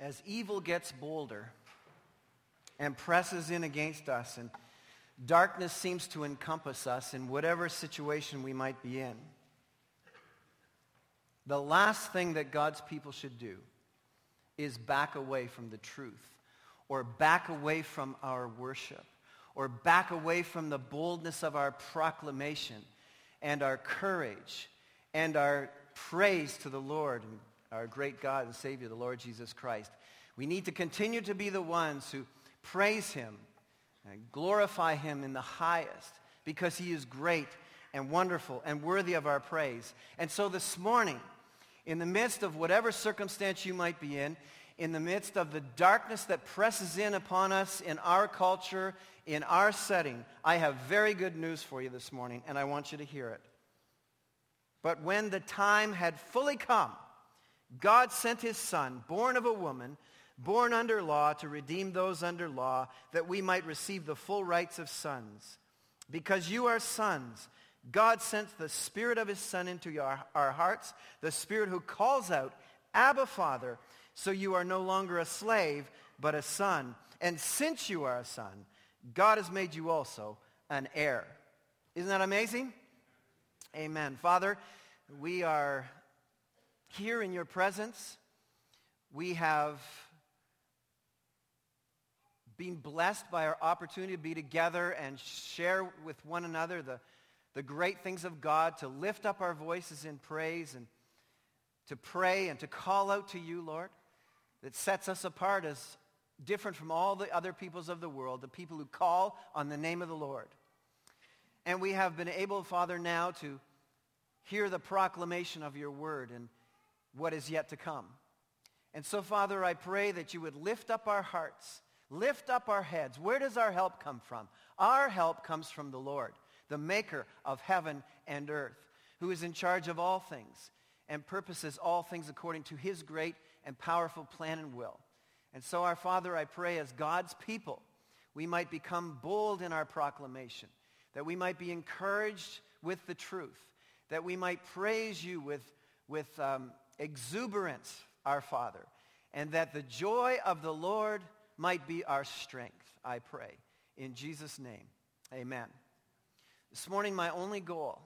as evil gets bolder and presses in against us and darkness seems to encompass us in whatever situation we might be in, the last thing that God's people should do is back away from the truth or back away from our worship or back away from the boldness of our proclamation and our courage and our praise to the Lord and our great God and Savior, the Lord Jesus Christ. We need to continue to be the ones who praise him and glorify him in the highest because he is great and wonderful and worthy of our praise. And so this morning, in the midst of whatever circumstance you might be in, in the midst of the darkness that presses in upon us in our culture, in our setting, I have very good news for you this morning, and I want you to hear it. But when the time had fully come, God sent his son, born of a woman, born under law, to redeem those under law, that we might receive the full rights of sons. Because you are sons, God sent the Spirit of his Son into our, our hearts, the Spirit who calls out, Abba, Father. So you are no longer a slave, but a son. And since you are a son, God has made you also an heir. Isn't that amazing? Amen. Father, we are here in your presence. We have been blessed by our opportunity to be together and share with one another the, the great things of God, to lift up our voices in praise and to pray and to call out to you, Lord, that sets us apart as different from all the other peoples of the world, the people who call on the name of the Lord. And we have been able, Father, now to hear the proclamation of your word and what is yet to come. And so, Father, I pray that you would lift up our hearts Lift up our heads. Where does our help come from? Our help comes from the Lord, the maker of heaven and earth, who is in charge of all things and purposes all things according to his great and powerful plan and will. And so, our Father, I pray as God's people, we might become bold in our proclamation, that we might be encouraged with the truth, that we might praise you with, with um, exuberance, our Father, and that the joy of the Lord might be our strength, I pray. In Jesus' name, amen. This morning, my only goal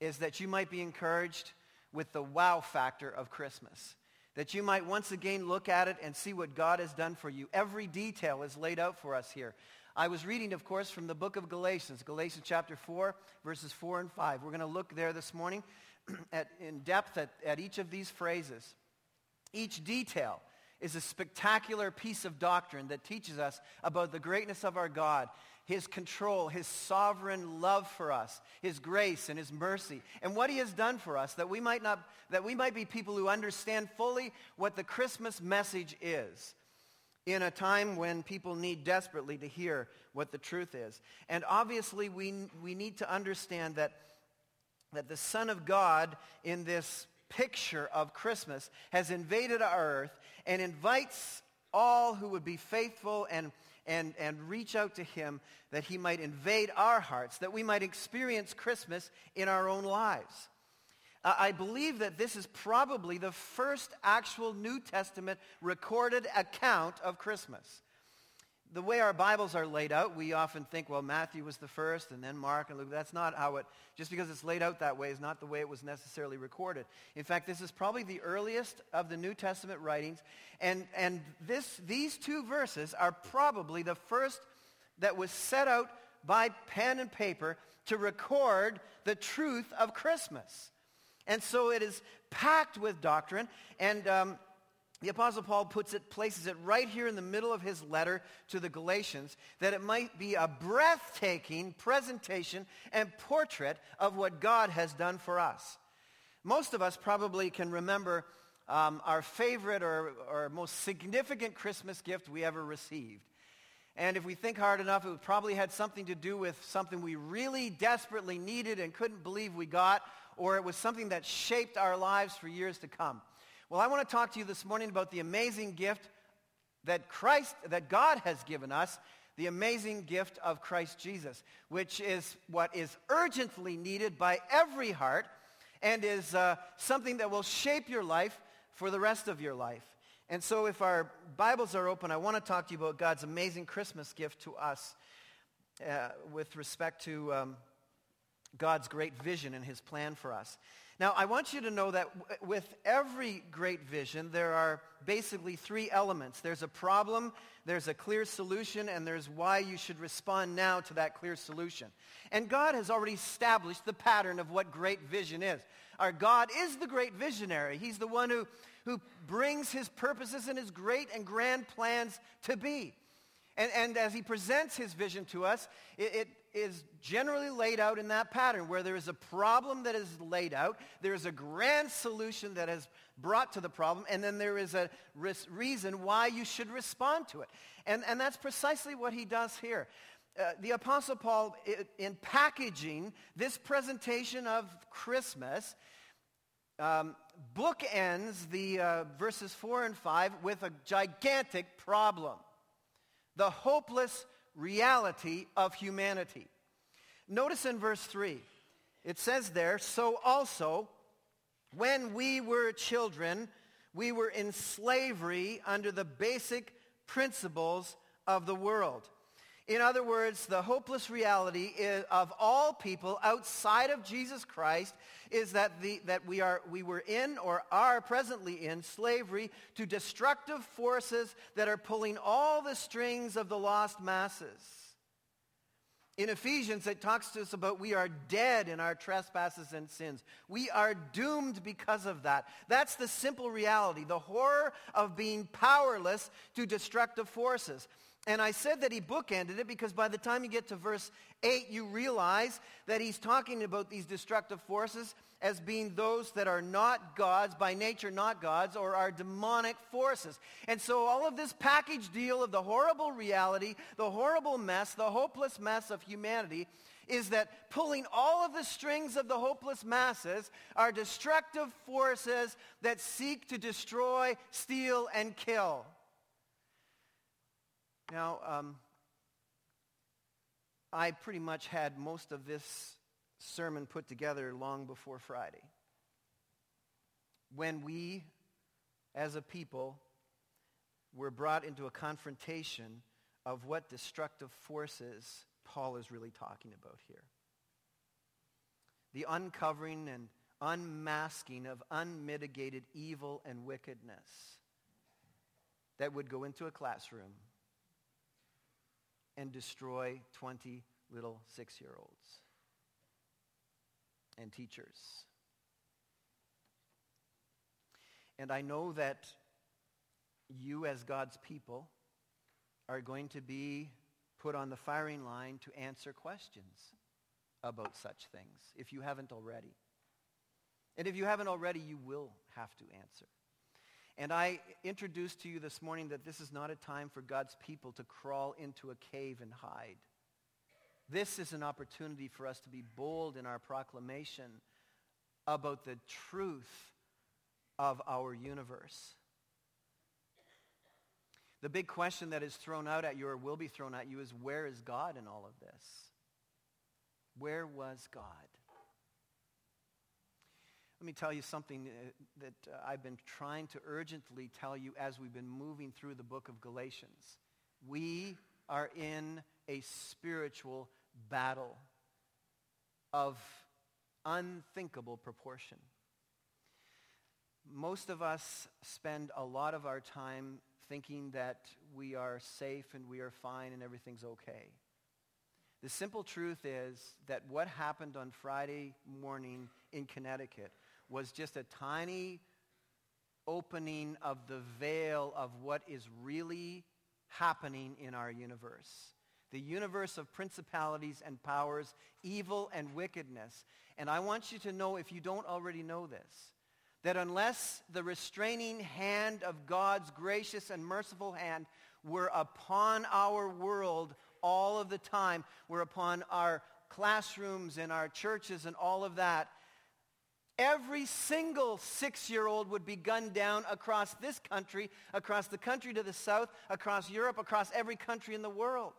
is that you might be encouraged with the wow factor of Christmas. That you might once again look at it and see what God has done for you. Every detail is laid out for us here. I was reading, of course, from the book of Galatians, Galatians chapter 4, verses 4 and 5. We're going to look there this morning at, in depth at, at each of these phrases. Each detail is a spectacular piece of doctrine that teaches us about the greatness of our God, his control, his sovereign love for us, his grace and his mercy, and what he has done for us that we might not that we might be people who understand fully what the Christmas message is in a time when people need desperately to hear what the truth is. And obviously we, we need to understand that, that the Son of God in this picture of Christmas has invaded our earth and invites all who would be faithful and, and, and reach out to him that he might invade our hearts, that we might experience Christmas in our own lives. I believe that this is probably the first actual New Testament recorded account of Christmas the way our Bibles are laid out, we often think, well, Matthew was the first and then Mark and Luke. That's not how it, just because it's laid out that way is not the way it was necessarily recorded. In fact, this is probably the earliest of the New Testament writings. And, and this, these two verses are probably the first that was set out by pen and paper to record the truth of Christmas. And so it is packed with doctrine. And um, the Apostle Paul puts it, places it right here in the middle of his letter to the Galatians, that it might be a breathtaking presentation and portrait of what God has done for us. Most of us probably can remember um, our favorite or, or most significant Christmas gift we ever received. And if we think hard enough, it probably had something to do with something we really desperately needed and couldn't believe we got, or it was something that shaped our lives for years to come. Well, I want to talk to you this morning about the amazing gift that Christ, that God has given us, the amazing gift of Christ Jesus, which is what is urgently needed by every heart and is uh, something that will shape your life for the rest of your life. And so if our Bibles are open, I want to talk to you about God's amazing Christmas gift to us uh, with respect to um, God's great vision and his plan for us. Now, I want you to know that w- with every great vision, there are basically three elements. There's a problem, there's a clear solution, and there's why you should respond now to that clear solution. And God has already established the pattern of what great vision is. Our God is the great visionary. He's the one who who brings his purposes and his great and grand plans to be. And, and as he presents his vision to us, it, it is generally laid out in that pattern where there is a problem that is laid out, there is a grand solution that is brought to the problem, and then there is a reason why you should respond to it. And, and that's precisely what he does here. Uh, the Apostle Paul, in packaging this presentation of Christmas, um, bookends the uh, verses 4 and 5 with a gigantic problem. The hopeless reality of humanity. Notice in verse 3, it says there, so also when we were children, we were in slavery under the basic principles of the world. In other words, the hopeless reality is, of all people outside of Jesus Christ is that, the, that we, are, we were in or are presently in slavery to destructive forces that are pulling all the strings of the lost masses. In Ephesians, it talks to us about we are dead in our trespasses and sins. We are doomed because of that. That's the simple reality, the horror of being powerless to destructive forces. And I said that he bookended it because by the time you get to verse 8, you realize that he's talking about these destructive forces as being those that are not gods, by nature not gods, or are demonic forces. And so all of this package deal of the horrible reality, the horrible mess, the hopeless mess of humanity is that pulling all of the strings of the hopeless masses are destructive forces that seek to destroy, steal, and kill. Now, um, I pretty much had most of this sermon put together long before Friday. When we, as a people, were brought into a confrontation of what destructive forces Paul is really talking about here. The uncovering and unmasking of unmitigated evil and wickedness that would go into a classroom and destroy 20 little six-year-olds and teachers. And I know that you as God's people are going to be put on the firing line to answer questions about such things, if you haven't already. And if you haven't already, you will have to answer. And I introduced to you this morning that this is not a time for God's people to crawl into a cave and hide. This is an opportunity for us to be bold in our proclamation about the truth of our universe. The big question that is thrown out at you or will be thrown at you is where is God in all of this? Where was God? Let me tell you something uh, that uh, I've been trying to urgently tell you as we've been moving through the book of Galatians. We are in a spiritual battle of unthinkable proportion. Most of us spend a lot of our time thinking that we are safe and we are fine and everything's okay. The simple truth is that what happened on Friday morning in Connecticut was just a tiny opening of the veil of what is really happening in our universe. The universe of principalities and powers, evil and wickedness. And I want you to know, if you don't already know this, that unless the restraining hand of God's gracious and merciful hand were upon our world all of the time, were upon our classrooms and our churches and all of that, Every single six-year-old would be gunned down across this country, across the country to the south, across Europe, across every country in the world.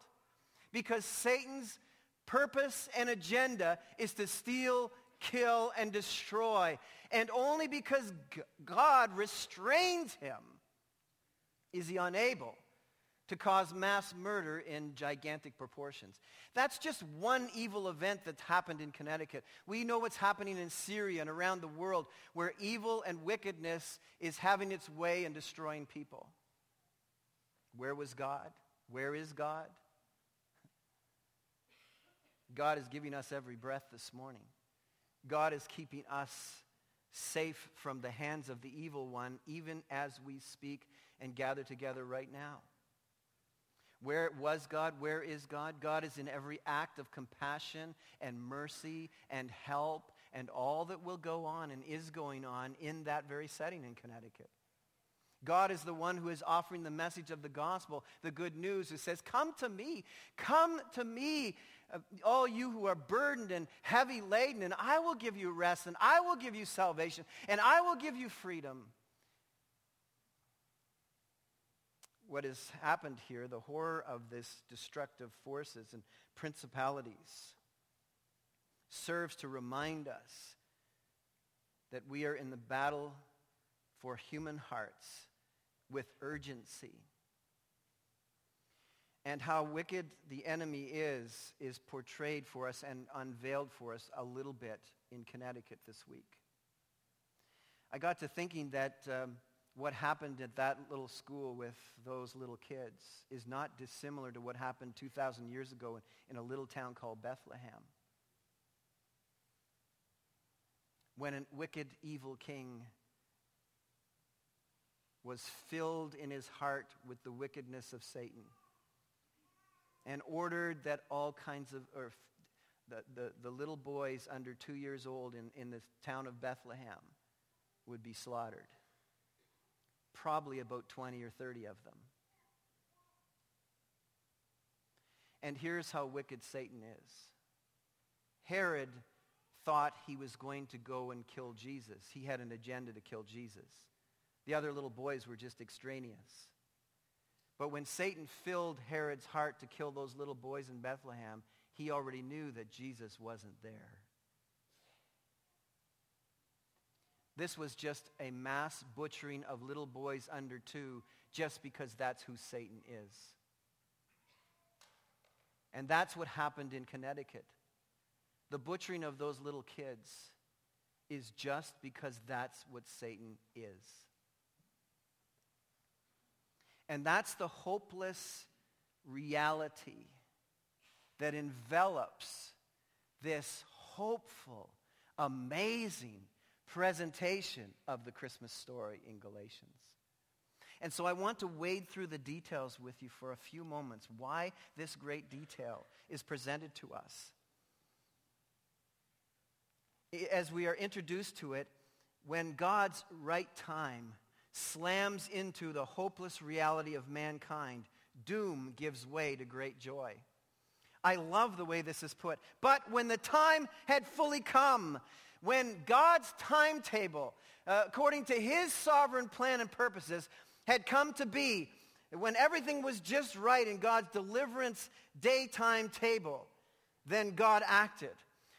Because Satan's purpose and agenda is to steal, kill, and destroy. And only because God restrains him Is he unable to cause mass murder in gigantic proportions? That's just one evil event that's happened in Connecticut. We know what's happening in Syria and around the world where evil and wickedness is having its way and destroying people. Where was God? Where is God? God is giving us every breath this morning. God is keeping us safe from the hands of the evil one, even as we speak and gather together right now. Where was God? Where is God? God is in every act of compassion and mercy and help and all that will go on and is going on in that very setting in Connecticut. God is the one who is offering the message of the gospel, the good news, who says, come to me, come to me, uh, all you who are burdened and heavy laden, and I will give you rest, and I will give you salvation, and I will give you freedom. What has happened here, the horror of this destructive forces and principalities, serves to remind us that we are in the battle for human hearts with urgency and how wicked the enemy is, is portrayed for us and unveiled for us a little bit in Connecticut this week. I got to thinking that um, what happened at that little school with those little kids is not dissimilar to what happened 2,000 years ago in, a little town called Bethlehem. When a wicked, evil king was filled in his heart with the wickedness of Satan and ordered that all kinds of, or the, the, the little boys under two years old in, in the town of Bethlehem would be slaughtered. Probably about 20 or 30 of them. And here's how wicked Satan is. Herod thought he was going to go and kill Jesus. He had an agenda to kill Jesus. The other little boys were just extraneous. But when Satan filled Herod's heart to kill those little boys in Bethlehem, he already knew that Jesus wasn't there. This was just a mass butchering of little boys under two just because that's who Satan is. And that's what happened in Connecticut. The butchering of those little kids is just because that's what Satan is. And that's the hopeless reality that envelops this hopeful, amazing presentation of the Christmas story in Galatians. And so I want to wade through the details with you for a few moments, why this great detail is presented to us. As we are introduced to it, when God's right time slams into the hopeless reality of mankind, doom gives way to great joy. I love the way this is put. But when the time had fully come, when God's timetable, uh, according to his sovereign plan and purposes, had come to be, when everything was just right in God's deliverance daytime table, then God acted.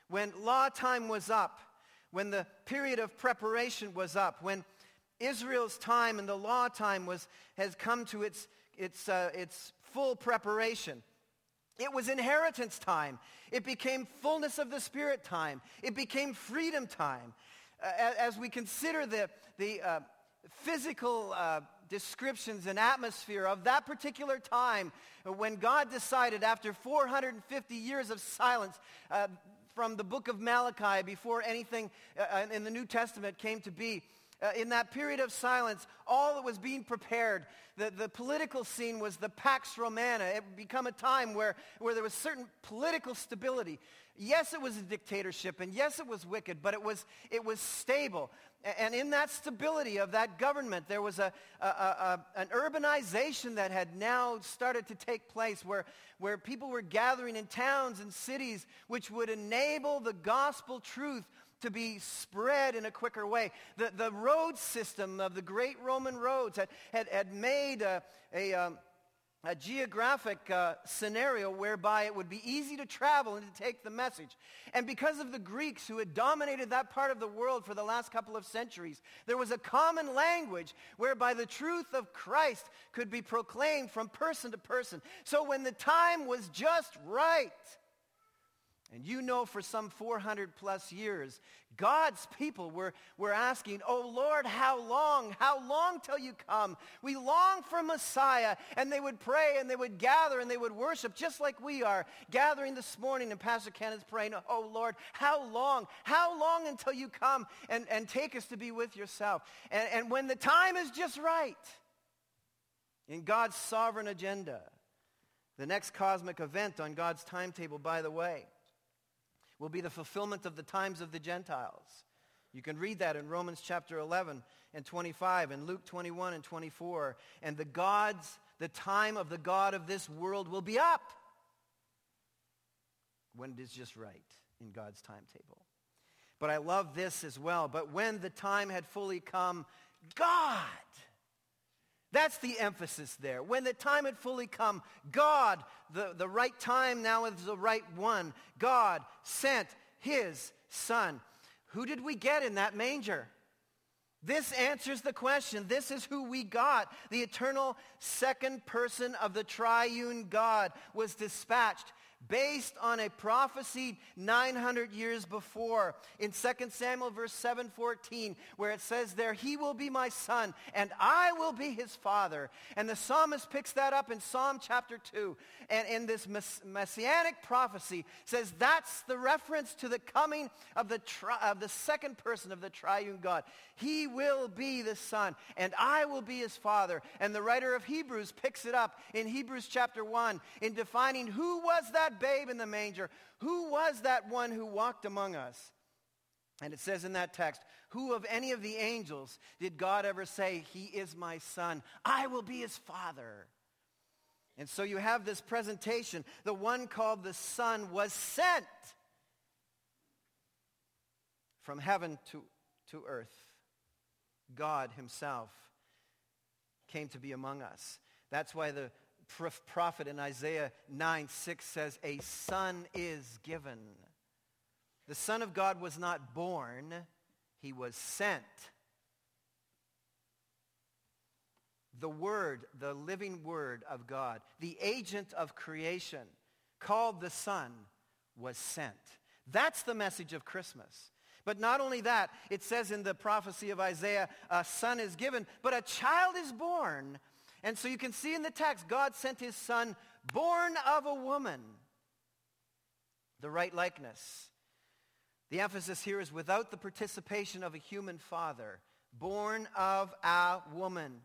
When law time was up, when the period of preparation was up, when Israel's time and the law time was, has come to its, its, uh, its full preparation. It was inheritance time. It became fullness of the Spirit time. It became freedom time. Uh, as we consider the, the uh, physical uh, descriptions and atmosphere of that particular time when God decided after 450 years of silence uh, from the book of Malachi before anything uh, in the New Testament came to be, uh, in that period of silence, all that was being prepared, the, the political scene was the Pax Romana. It would become a time where, where there was certain political stability. Yes, it was a dictatorship, and yes, it was wicked, but it was, it was stable. And in that stability of that government, there was a, a, a, an urbanization that had now started to take place where, where people were gathering in towns and cities, which would enable the gospel truth to be spread in a quicker way. The, the road system of the great Roman roads had, had, had made a, a, um, a geographic uh, scenario whereby it would be easy to travel and to take the message. And because of the Greeks who had dominated that part of the world for the last couple of centuries, there was a common language whereby the truth of Christ could be proclaimed from person to person. So when the time was just right, and you know for some 400 plus years, God's people were, were asking, Oh Lord, how long? How long till you come? We long for Messiah. And they would pray and they would gather and they would worship just like we are gathering this morning. And Pastor Ken is praying, Oh Lord, how long? How long until you come and, and take us to be with yourself? And, and when the time is just right, in God's sovereign agenda, the next cosmic event on God's timetable, by the way, will be the fulfillment of the times of the Gentiles. You can read that in Romans chapter 11 and 25 and Luke 21 and 24. And the gods, the time of the God of this world will be up when it is just right in God's timetable. But I love this as well. But when the time had fully come, God that's the emphasis there. When the time had fully come, God, the, the right time now is the right one. God sent his son. Who did we get in that manger? This answers the question. This is who we got. The eternal second person of the triune God was dispatched based on a prophecy 900 years before. In 2 Samuel verse 7:14 where it says there he will be my son and I will be his father. And the psalmist picks that up in Psalm chapter 2 and in this messianic prophecy says that's the reference to the coming of the tri- of the second person of the triune God. He will be the son and I will be his father. And the writer of Hebrews picks it up in Hebrews chapter 1 in defining who was that that babe in the manger? Who was that one who walked among us? And it says in that text, who of any of the angels did God ever say, he is my son, I will be his father? And so you have this presentation. The one called the Son was sent from heaven to, to earth. God himself came to be among us. That's why the prophet in Isaiah 9, 6 says, a son is given. The Son of God was not born, he was sent. The Word, the living Word of God, the agent of creation, called the Son, was sent. That's the message of Christmas. But not only that, it says in the prophecy of Isaiah, a son is given, but a child is born and so you can see in the text, God sent his son born of a woman. The right likeness. The emphasis here is without the participation of a human father, born of a woman.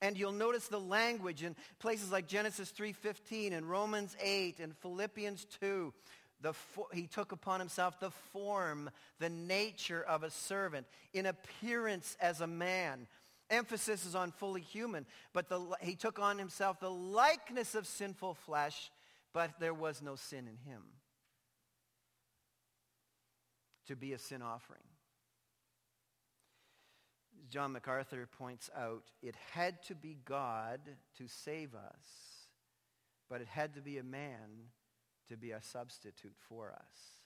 And you'll notice the language in places like Genesis 3.15 and Romans 8 and Philippians 2. The, he took upon himself the form, the nature of a servant, in appearance as a man. Emphasis is on fully human, but the, he took on himself the likeness of sinful flesh, but there was no sin in him to be a sin offering. John MacArthur points out, it had to be God to save us, but it had to be a man to be a substitute for us.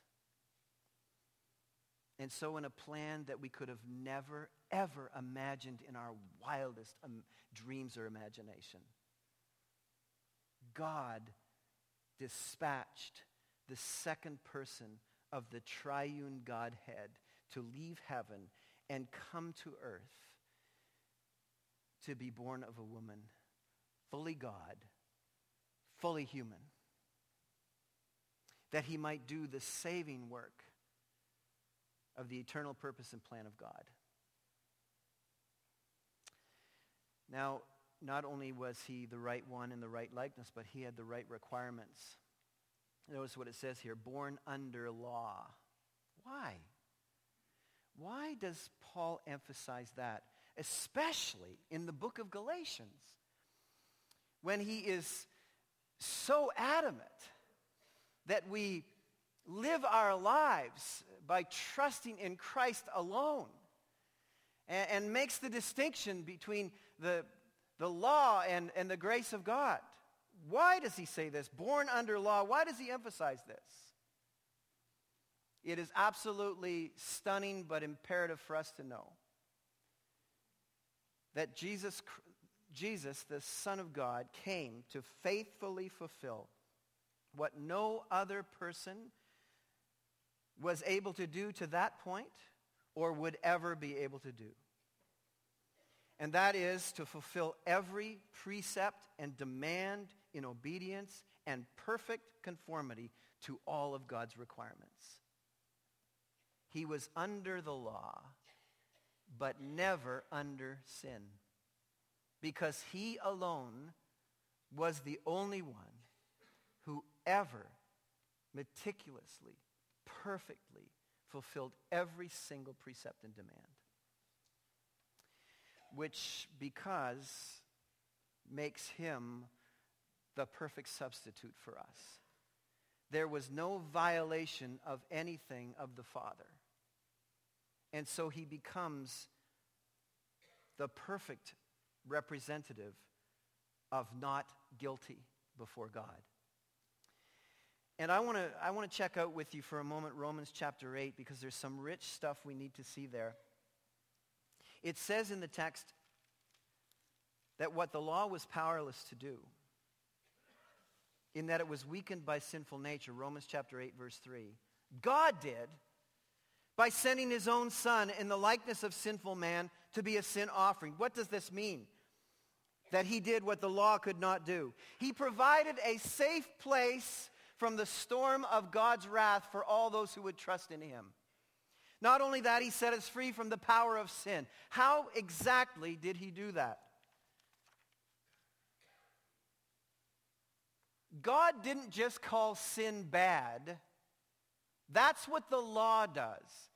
And so in a plan that we could have never, ever imagined in our wildest um, dreams or imagination, God dispatched the second person of the triune Godhead to leave heaven and come to earth to be born of a woman, fully God, fully human, that he might do the saving work of the eternal purpose and plan of God. Now, not only was he the right one in the right likeness, but he had the right requirements. Notice what it says here, born under law. Why? Why does Paul emphasize that? Especially in the book of Galatians, when he is so adamant that we live our lives by trusting in Christ alone and, and makes the distinction between the, the law and, and the grace of God. why does he say this? Born under law. Why does he emphasize this? It is absolutely stunning but imperative for us to know that Jesus, Jesus, the Son of God, came to faithfully fulfill what no other person was able to do to that point or would ever be able to do. And that is to fulfill every precept and demand in obedience and perfect conformity to all of God's requirements. He was under the law, but never under sin, because he alone was the only one who ever meticulously, perfectly fulfilled every single precept and demand. Which, because, makes him the perfect substitute for us. There was no violation of anything of the Father. And so he becomes the perfect representative of not guilty before God. And I want to I want to check out with you for a moment Romans chapter 8 because there's some rich stuff we need to see there. It says in the text that what the law was powerless to do, in that it was weakened by sinful nature, Romans chapter 8 verse 3, God did by sending his own son in the likeness of sinful man to be a sin offering. What does this mean? That he did what the law could not do. He provided a safe place from the storm of God's wrath for all those who would trust in him. Not only that, he set us free from the power of sin. How exactly did he do that? God didn't just call sin bad. That's what the law does.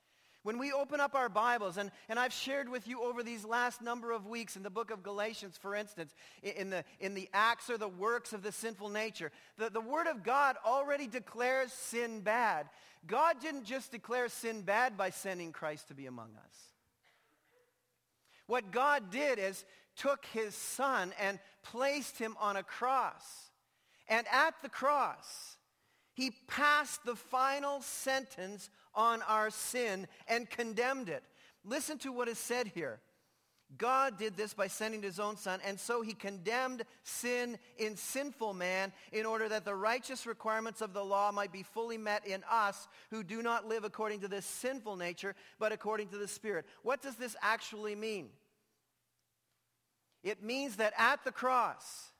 When we open up our Bibles, and, and I've shared with you over these last number of weeks in the book of Galatians, for instance, in the, in the acts or the works of the sinful nature, the, the Word of God already declares sin bad. God didn't just declare sin bad by sending Christ to be among us. What God did is took his son and placed him on a cross. And at the cross, he passed the final sentence on our sin and condemned it. Listen to what is said here. God did this by sending his own son, and so he condemned sin in sinful man in order that the righteous requirements of the law might be fully met in us who do not live according to this sinful nature, but according to the Spirit. What does this actually mean? It means that at the cross,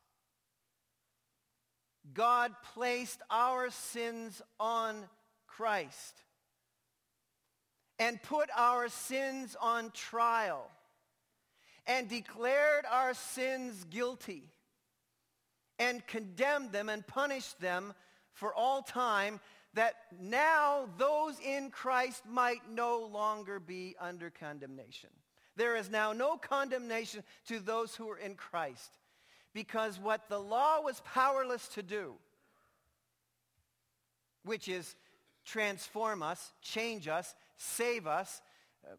God placed our sins on Christ and put our sins on trial and declared our sins guilty and condemned them and punished them for all time that now those in Christ might no longer be under condemnation. There is now no condemnation to those who are in Christ because what the law was powerless to do, which is transform us, change us, save us, uh,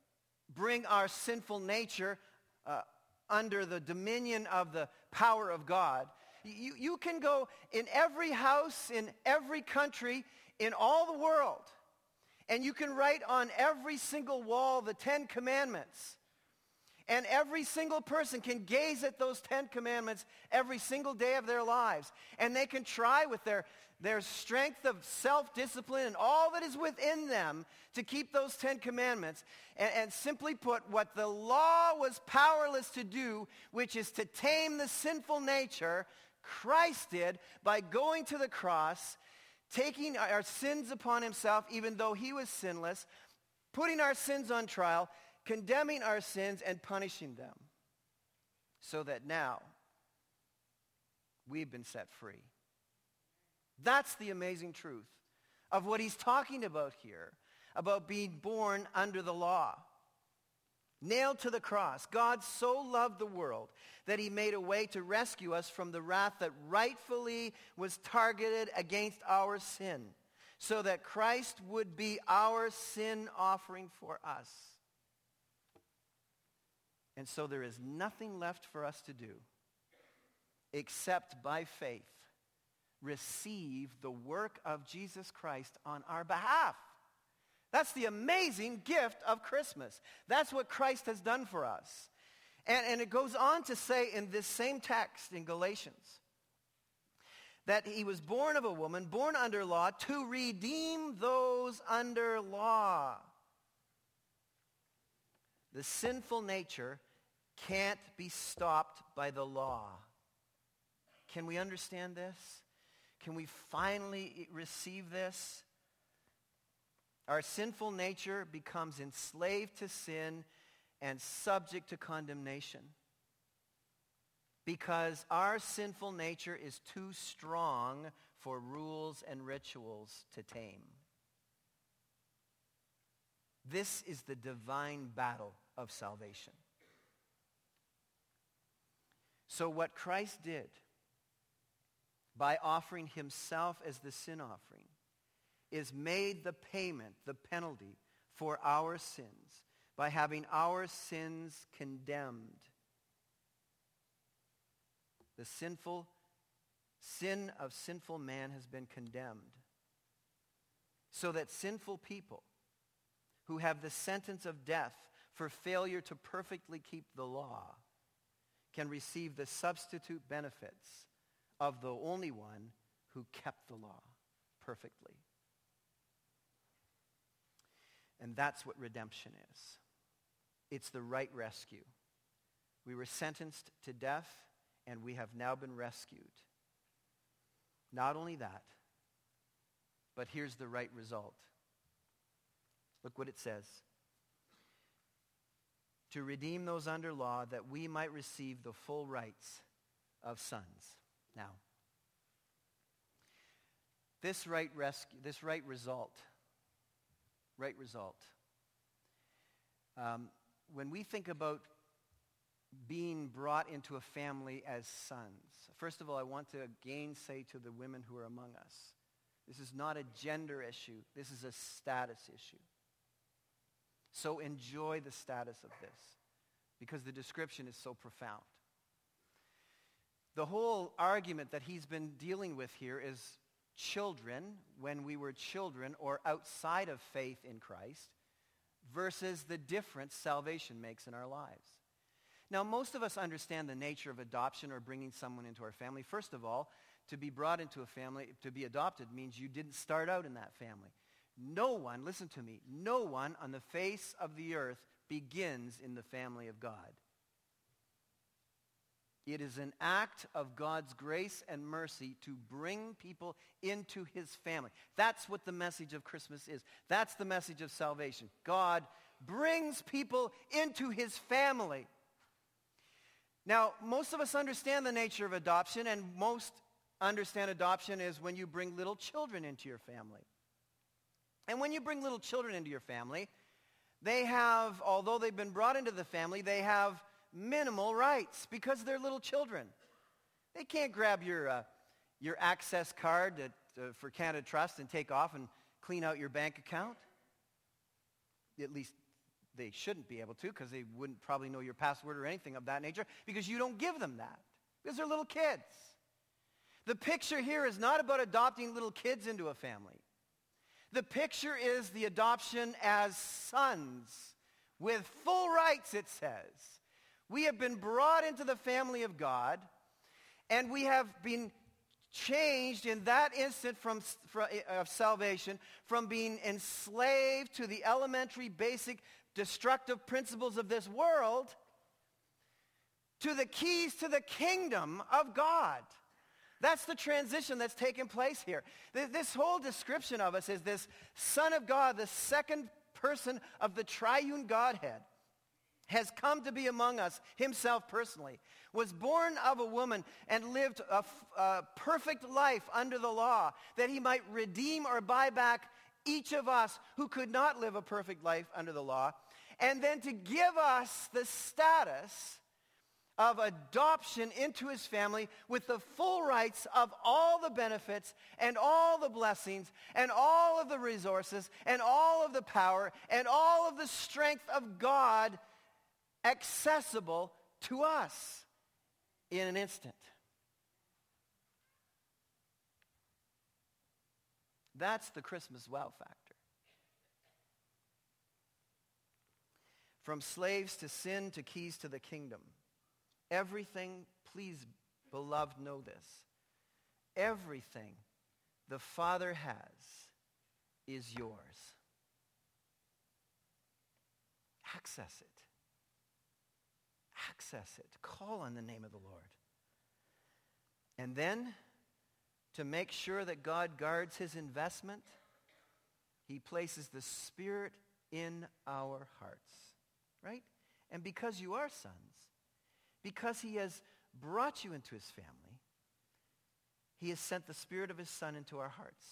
bring our sinful nature uh, under the dominion of the power of God. You, you can go in every house, in every country, in all the world, and you can write on every single wall the Ten Commandments. And every single person can gaze at those Ten Commandments every single day of their lives. And they can try with their, their strength of self-discipline and all that is within them to keep those Ten Commandments. And, and simply put, what the law was powerless to do, which is to tame the sinful nature, Christ did by going to the cross, taking our sins upon himself, even though he was sinless, putting our sins on trial, condemning our sins and punishing them so that now we've been set free. That's the amazing truth of what he's talking about here, about being born under the law. Nailed to the cross, God so loved the world that he made a way to rescue us from the wrath that rightfully was targeted against our sin, so that Christ would be our sin offering for us. And so there is nothing left for us to do except by faith receive the work of Jesus Christ on our behalf. That's the amazing gift of Christmas. That's what Christ has done for us. And, and it goes on to say in this same text in Galatians that he was born of a woman, born under law, to redeem those under law. The sinful nature can't be stopped by the law. Can we understand this? Can we finally receive this? Our sinful nature becomes enslaved to sin and subject to condemnation because our sinful nature is too strong for rules and rituals to tame. This is the divine battle of salvation. So what Christ did by offering himself as the sin offering is made the payment, the penalty for our sins by having our sins condemned. The sinful sin of sinful man has been condemned. So that sinful people who have the sentence of death for failure to perfectly keep the law can receive the substitute benefits of the only one who kept the law perfectly. And that's what redemption is. It's the right rescue. We were sentenced to death, and we have now been rescued. Not only that, but here's the right result. Look what it says. To redeem those under law that we might receive the full rights of sons. Now, this right rescue, this right result, right result. Um, when we think about being brought into a family as sons, first of all, I want to again say to the women who are among us, this is not a gender issue. This is a status issue. So enjoy the status of this because the description is so profound. The whole argument that he's been dealing with here is children, when we were children or outside of faith in Christ, versus the difference salvation makes in our lives. Now, most of us understand the nature of adoption or bringing someone into our family. First of all, to be brought into a family, to be adopted means you didn't start out in that family. No one, listen to me, no one on the face of the earth begins in the family of God. It is an act of God's grace and mercy to bring people into his family. That's what the message of Christmas is. That's the message of salvation. God brings people into his family. Now, most of us understand the nature of adoption, and most understand adoption is when you bring little children into your family. And when you bring little children into your family, they have, although they've been brought into the family, they have minimal rights because they're little children. They can't grab your, uh, your access card uh, for Canada Trust and take off and clean out your bank account. At least they shouldn't be able to because they wouldn't probably know your password or anything of that nature because you don't give them that because they're little kids. The picture here is not about adopting little kids into a family. The picture is the adoption as sons with full rights, it says. We have been brought into the family of God, and we have been changed in that instant from, from, eh, of salvation from being enslaved to the elementary, basic, destructive principles of this world to the keys to the kingdom of God. That's the transition that's taken place here. This whole description of us is this Son of God, the second person of the triune Godhead has come to be among us, himself personally, was born of a woman and lived a, a, perfect life under the law, that he might redeem or buy back each of us who could not live a perfect life under the law, and then to give us the status of adoption into his family with the full rights of all the benefits and all the blessings and all of the resources and all of the power and all of the strength of God accessible to us in an instant. That's the Christmas wow factor. From slaves to sin to keys to the kingdom. Everything, please, beloved, know this. Everything the Father has is yours. Access it. Access it. Call on the name of the Lord. And then, to make sure that God guards his investment, he places the Spirit in our hearts. Right? And because you are sons, because he has brought you into his family, he has sent the Spirit of his Son into our hearts.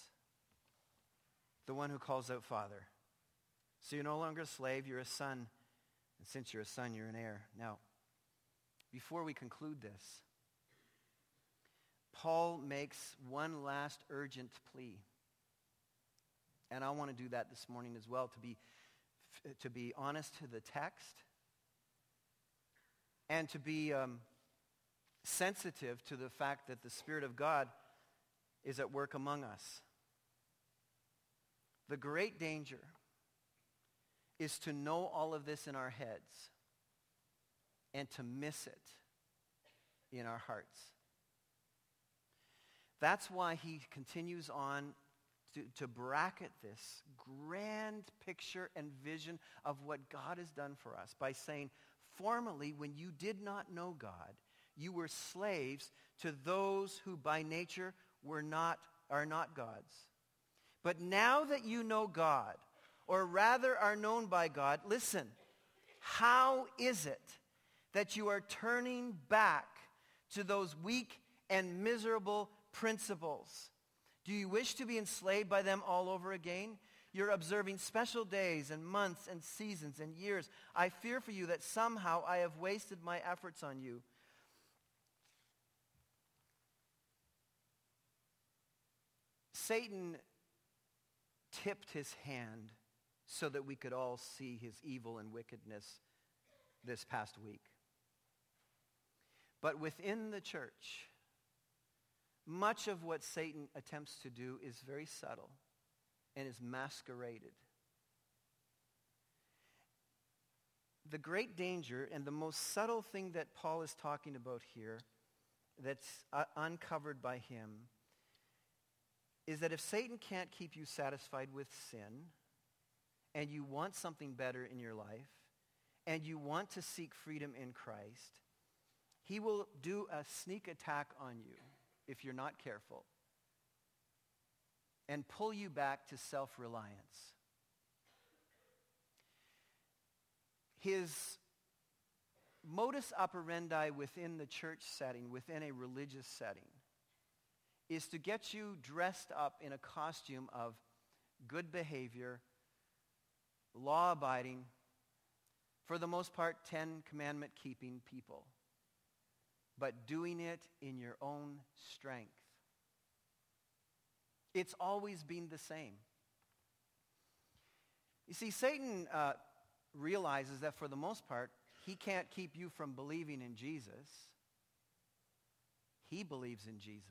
The one who calls out Father. So you're no longer a slave, you're a son. And since you're a son, you're an heir. Now, before we conclude this, Paul makes one last urgent plea. And I want to do that this morning as well, to be, to be honest to the text and to be um, sensitive to the fact that the Spirit of God is at work among us. The great danger is to know all of this in our heads and to miss it in our hearts. That's why he continues on to, to, bracket this grand picture and vision of what God has done for us by saying, formerly, when you did not know God, you were slaves to those who by nature were not, are not gods. But now that you know God, or rather are known by God, listen, how is it that you are turning back to those weak and miserable principles? Do you wish to be enslaved by them all over again? You're observing special days and months and seasons and years. I fear for you that somehow I have wasted my efforts on you. Satan tipped his hand so that we could all see his evil and wickedness this past week. But within the church, much of what Satan attempts to do is very subtle and is masqueraded. The great danger and the most subtle thing that Paul is talking about here that's uh, uncovered by him is that if Satan can't keep you satisfied with sin, and you want something better in your life, and you want to seek freedom in Christ, he will do a sneak attack on you if you're not careful and pull you back to self-reliance. His modus operandi within the church setting, within a religious setting, is to get you dressed up in a costume of good behavior, law-abiding, for the most part, Ten Commandment keeping people, but doing it in your own strength. It's always been the same. You see, Satan uh, realizes that for the most part, he can't keep you from believing in Jesus. He believes in Jesus.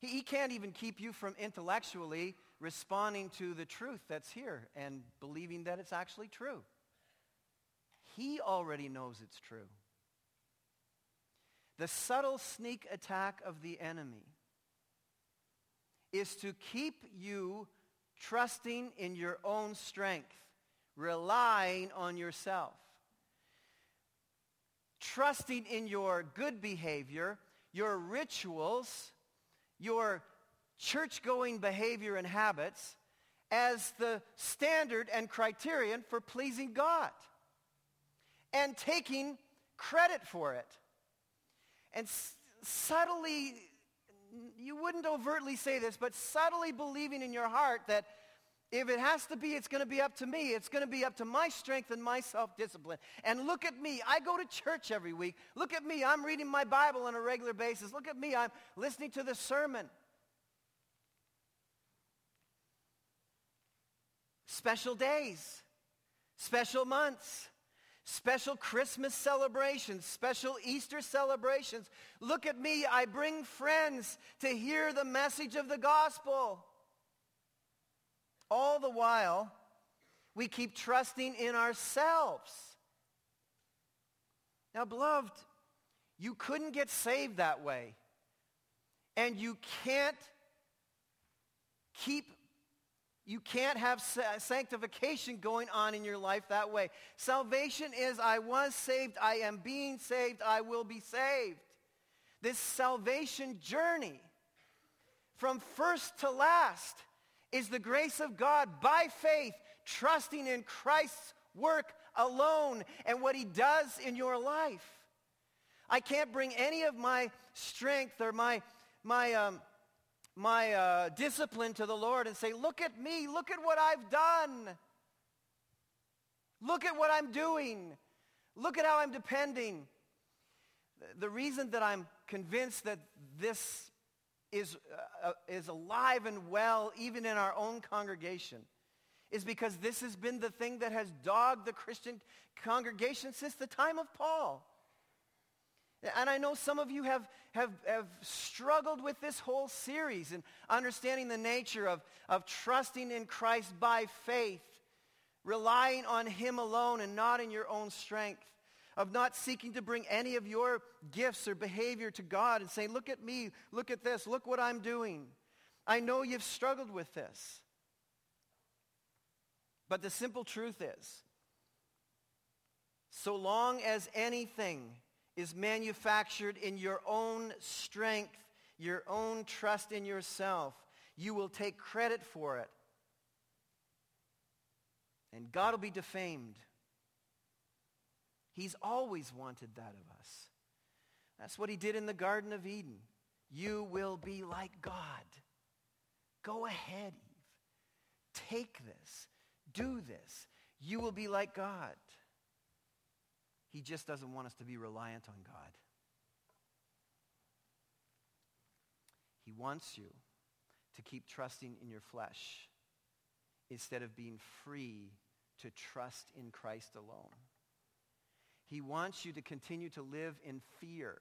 He, he can't even keep you from intellectually responding to the truth that's here and believing that it's actually true. He already knows it's true. The subtle sneak attack of the enemy is to keep you trusting in your own strength, relying on yourself, trusting in your good behavior, your rituals, your church-going behavior and habits as the standard and criterion for pleasing God and taking credit for it. And s- subtly, you wouldn't overtly say this, but subtly believing in your heart that if it has to be, it's going to be up to me. It's going to be up to my strength and my self-discipline. And look at me. I go to church every week. Look at me. I'm reading my Bible on a regular basis. Look at me. I'm listening to the sermon. Special days, special months, special Christmas celebrations, special Easter celebrations. Look at me, I bring friends to hear the message of the gospel. All the while, we keep trusting in ourselves. Now, beloved, you couldn't get saved that way. And you can't keep you can't have sanctification going on in your life that way. Salvation is I was saved, I am being saved, I will be saved. This salvation journey from first to last is the grace of God by faith, trusting in Christ's work alone and what he does in your life. I can't bring any of my strength or my, my um, my uh, discipline to the Lord and say, look at me, look at what I've done. Look at what I'm doing. Look at how I'm depending. The reason that I'm convinced that this is, uh, uh, is alive and well even in our own congregation is because this has been the thing that has dogged the Christian congregation since the time of Paul. And I know some of you have, have, have struggled with this whole series and understanding the nature of, of trusting in Christ by faith, relying on him alone and not in your own strength, of not seeking to bring any of your gifts or behavior to God and saying, look at me, look at this, look what I'm doing. I know you've struggled with this. But the simple truth is, so long as anything is manufactured in your own strength, your own trust in yourself, you will take credit for it. And God will be defamed. He's always wanted that of us. That's what he did in the Garden of Eden. You will be like God. Go ahead, Eve. Take this. Do this. You will be like God. He just doesn't want us to be reliant on God. He wants you to keep trusting in your flesh instead of being free to trust in Christ alone. He wants you to continue to live in fear.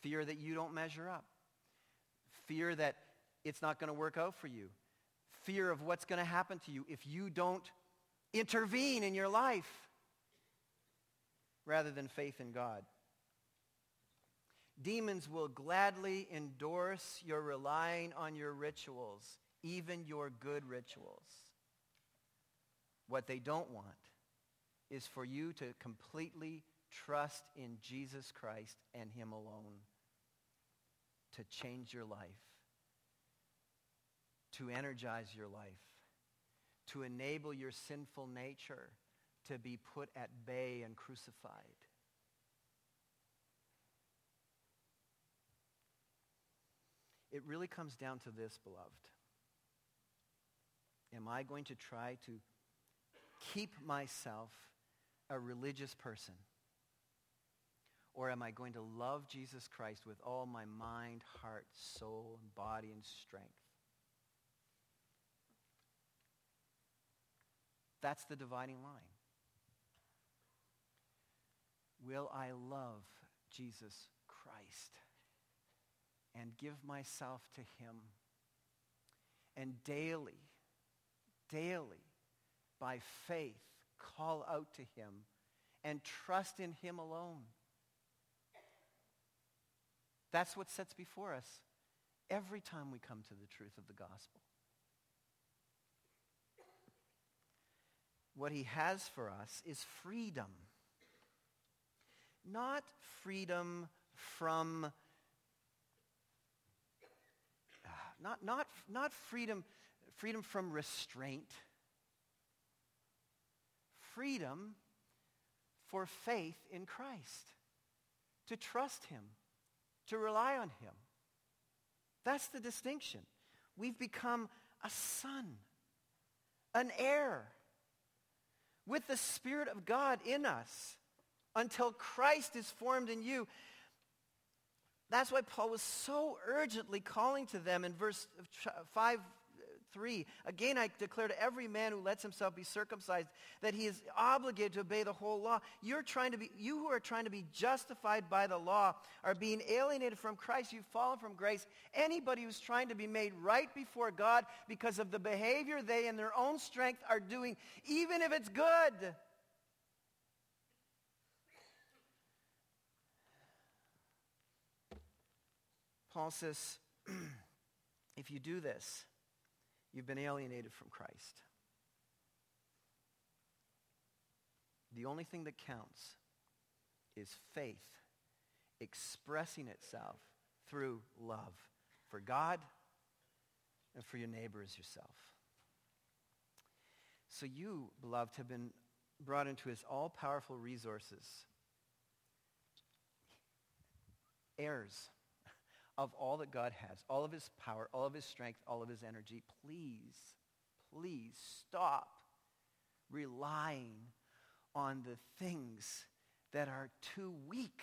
Fear that you don't measure up. Fear that it's not going to work out for you. Fear of what's going to happen to you if you don't intervene in your life rather than faith in God. Demons will gladly endorse your relying on your rituals, even your good rituals. What they don't want is for you to completely trust in Jesus Christ and him alone to change your life, to energize your life, to enable your sinful nature to be put at bay and crucified. It really comes down to this, beloved. Am I going to try to keep myself a religious person? Or am I going to love Jesus Christ with all my mind, heart, soul, and body and strength? That's the dividing line. Will I love Jesus Christ and give myself to him and daily, daily, by faith, call out to him and trust in him alone? That's what sets before us every time we come to the truth of the gospel. What he has for us is freedom not freedom from ah, not, not, not freedom, freedom from restraint. Freedom for faith in Christ. To trust him. To rely on him. That's the distinction. We've become a son. An heir. With the Spirit of God in us until Christ is formed in you. That's why Paul was so urgently calling to them in verse 5 3. Again, I declare to every man who lets himself be circumcised that he is obligated to obey the whole law. You're trying to be, you who are trying to be justified by the law are being alienated from Christ. You've fallen from grace. Anybody who's trying to be made right before God because of the behavior they in their own strength are doing, even if it's good. Paul says, if you do this, you've been alienated from Christ. The only thing that counts is faith expressing itself through love for God and for your neighbor as yourself. So you, beloved, have been brought into his all-powerful resources, heirs of all that God has, all of his power, all of his strength, all of his energy, please, please stop relying on the things that are too weak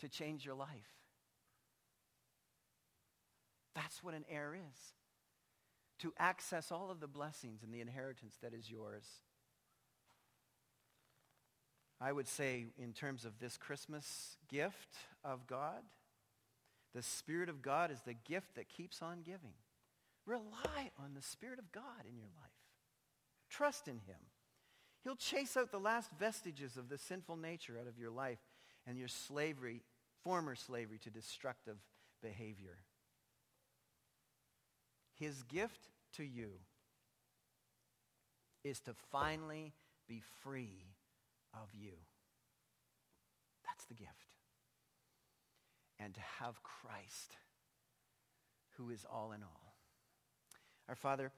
to change your life. That's what an heir is. To access all of the blessings and the inheritance that is yours. I would say in terms of this Christmas gift of God, the Spirit of God is the gift that keeps on giving. Rely on the Spirit of God in your life. Trust in him. He'll chase out the last vestiges of the sinful nature out of your life and your slavery, former slavery to destructive behavior. His gift to you is to finally be free of you. That's the gift and to have Christ, who is all in all. Our Father,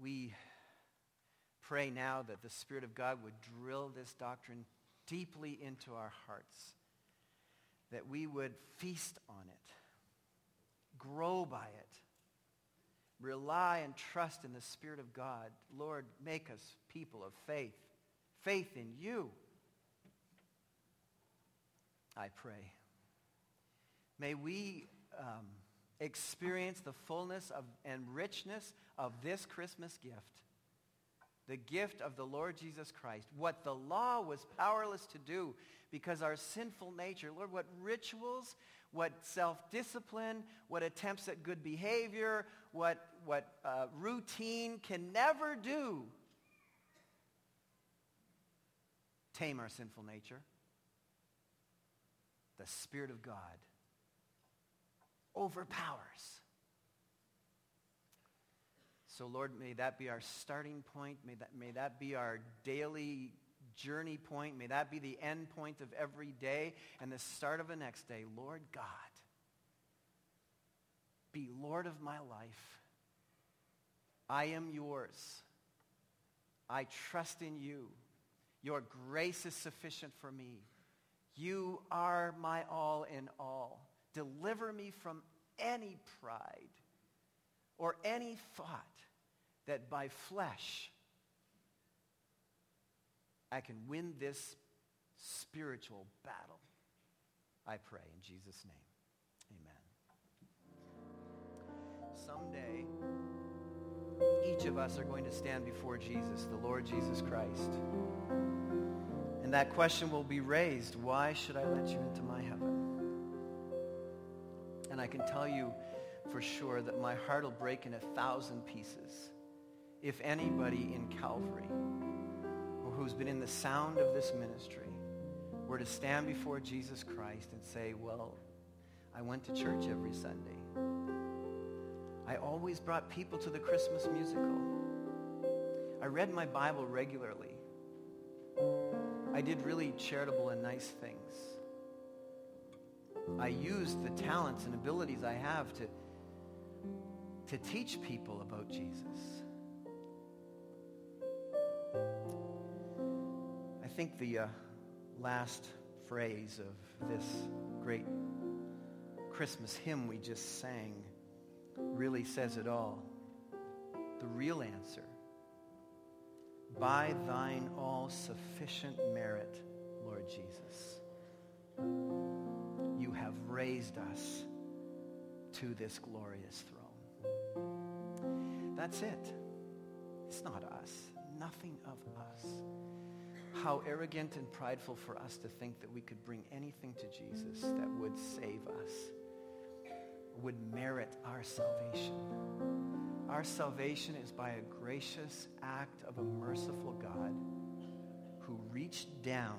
we pray now that the Spirit of God would drill this doctrine deeply into our hearts, that we would feast on it, grow by it, rely and trust in the Spirit of God. Lord, make us people of faith, faith in you. I pray. May we um, experience the fullness of, and richness of this Christmas gift. The gift of the Lord Jesus Christ. What the law was powerless to do because our sinful nature, Lord, what rituals, what self-discipline, what attempts at good behavior, what, what uh, routine can never do tame our sinful nature. The Spirit of God overpowers. So, Lord, may that be our starting point. May that, may that be our daily journey point. May that be the end point of every day and the start of the next day. Lord God, be Lord of my life. I am yours. I trust in you. Your grace is sufficient for me. You are my all in all. Deliver me from any pride or any thought that by flesh I can win this spiritual battle. I pray in Jesus' name. Amen. Someday, each of us are going to stand before Jesus, the Lord Jesus Christ. And that question will be raised, why should I let you into my heaven? And I can tell you for sure that my heart will break in a thousand pieces if anybody in Calvary or who's been in the sound of this ministry were to stand before Jesus Christ and say, well, I went to church every Sunday. I always brought people to the Christmas musical. I read my Bible regularly. I did really charitable and nice things. I use the talents and abilities I have to, to teach people about Jesus. I think the uh, last phrase of this great Christmas hymn we just sang really says it all. The real answer. By thine all sufficient merit, Lord Jesus raised us to this glorious throne. That's it. It's not us. Nothing of us. How arrogant and prideful for us to think that we could bring anything to Jesus that would save us, would merit our salvation. Our salvation is by a gracious act of a merciful God who reached down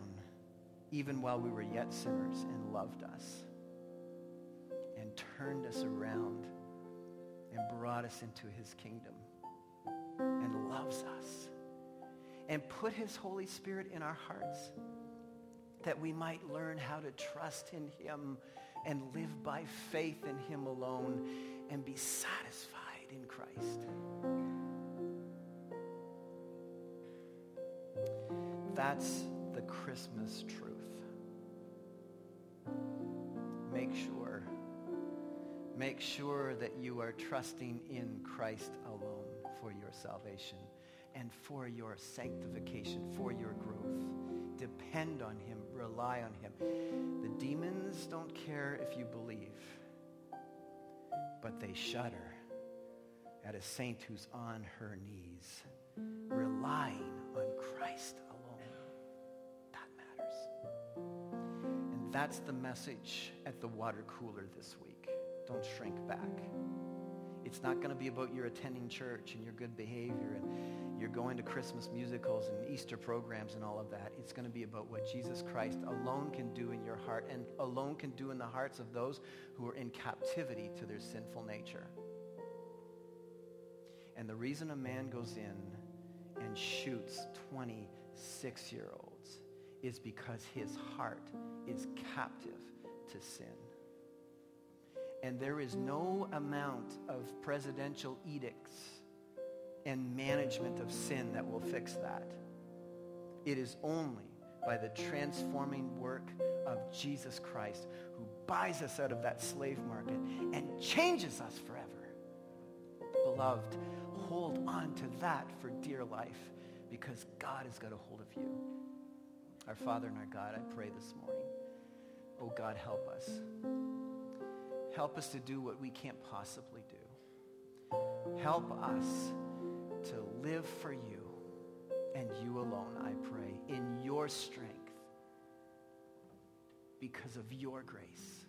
even while we were yet sinners and loved us turned us around and brought us into his kingdom and loves us and put his Holy Spirit in our hearts that we might learn how to trust in him and live by faith in him alone and be satisfied in Christ. That's the Christmas truth. Make sure, make sure that you are trusting in Christ alone for your salvation and for your sanctification, for your growth. Depend on him, rely on him. The demons don't care if you believe, but they shudder at a saint who's on her knees, relying on Christ alone. That matters. And that's the message at the water cooler this week. Don't shrink back. It's not going to be about your attending church and your good behavior and you're going to Christmas musicals and Easter programs and all of that. It's going to be about what Jesus Christ alone can do in your heart and alone can do in the hearts of those who are in captivity to their sinful nature. And the reason a man goes in and shoots 26-year-olds is because his heart is captive to sin. And there is no amount of presidential edicts and management of sin that will fix that. It is only by the transforming work of Jesus Christ who buys us out of that slave market and changes us forever. Beloved, hold on to that for dear life because God has got a hold of you. Our Father and our God, I pray this morning, oh God, help us. Help us to do what we can't possibly do. Help us to live for you and you alone, I pray, in your strength because of your grace.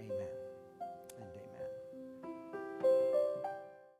Amen.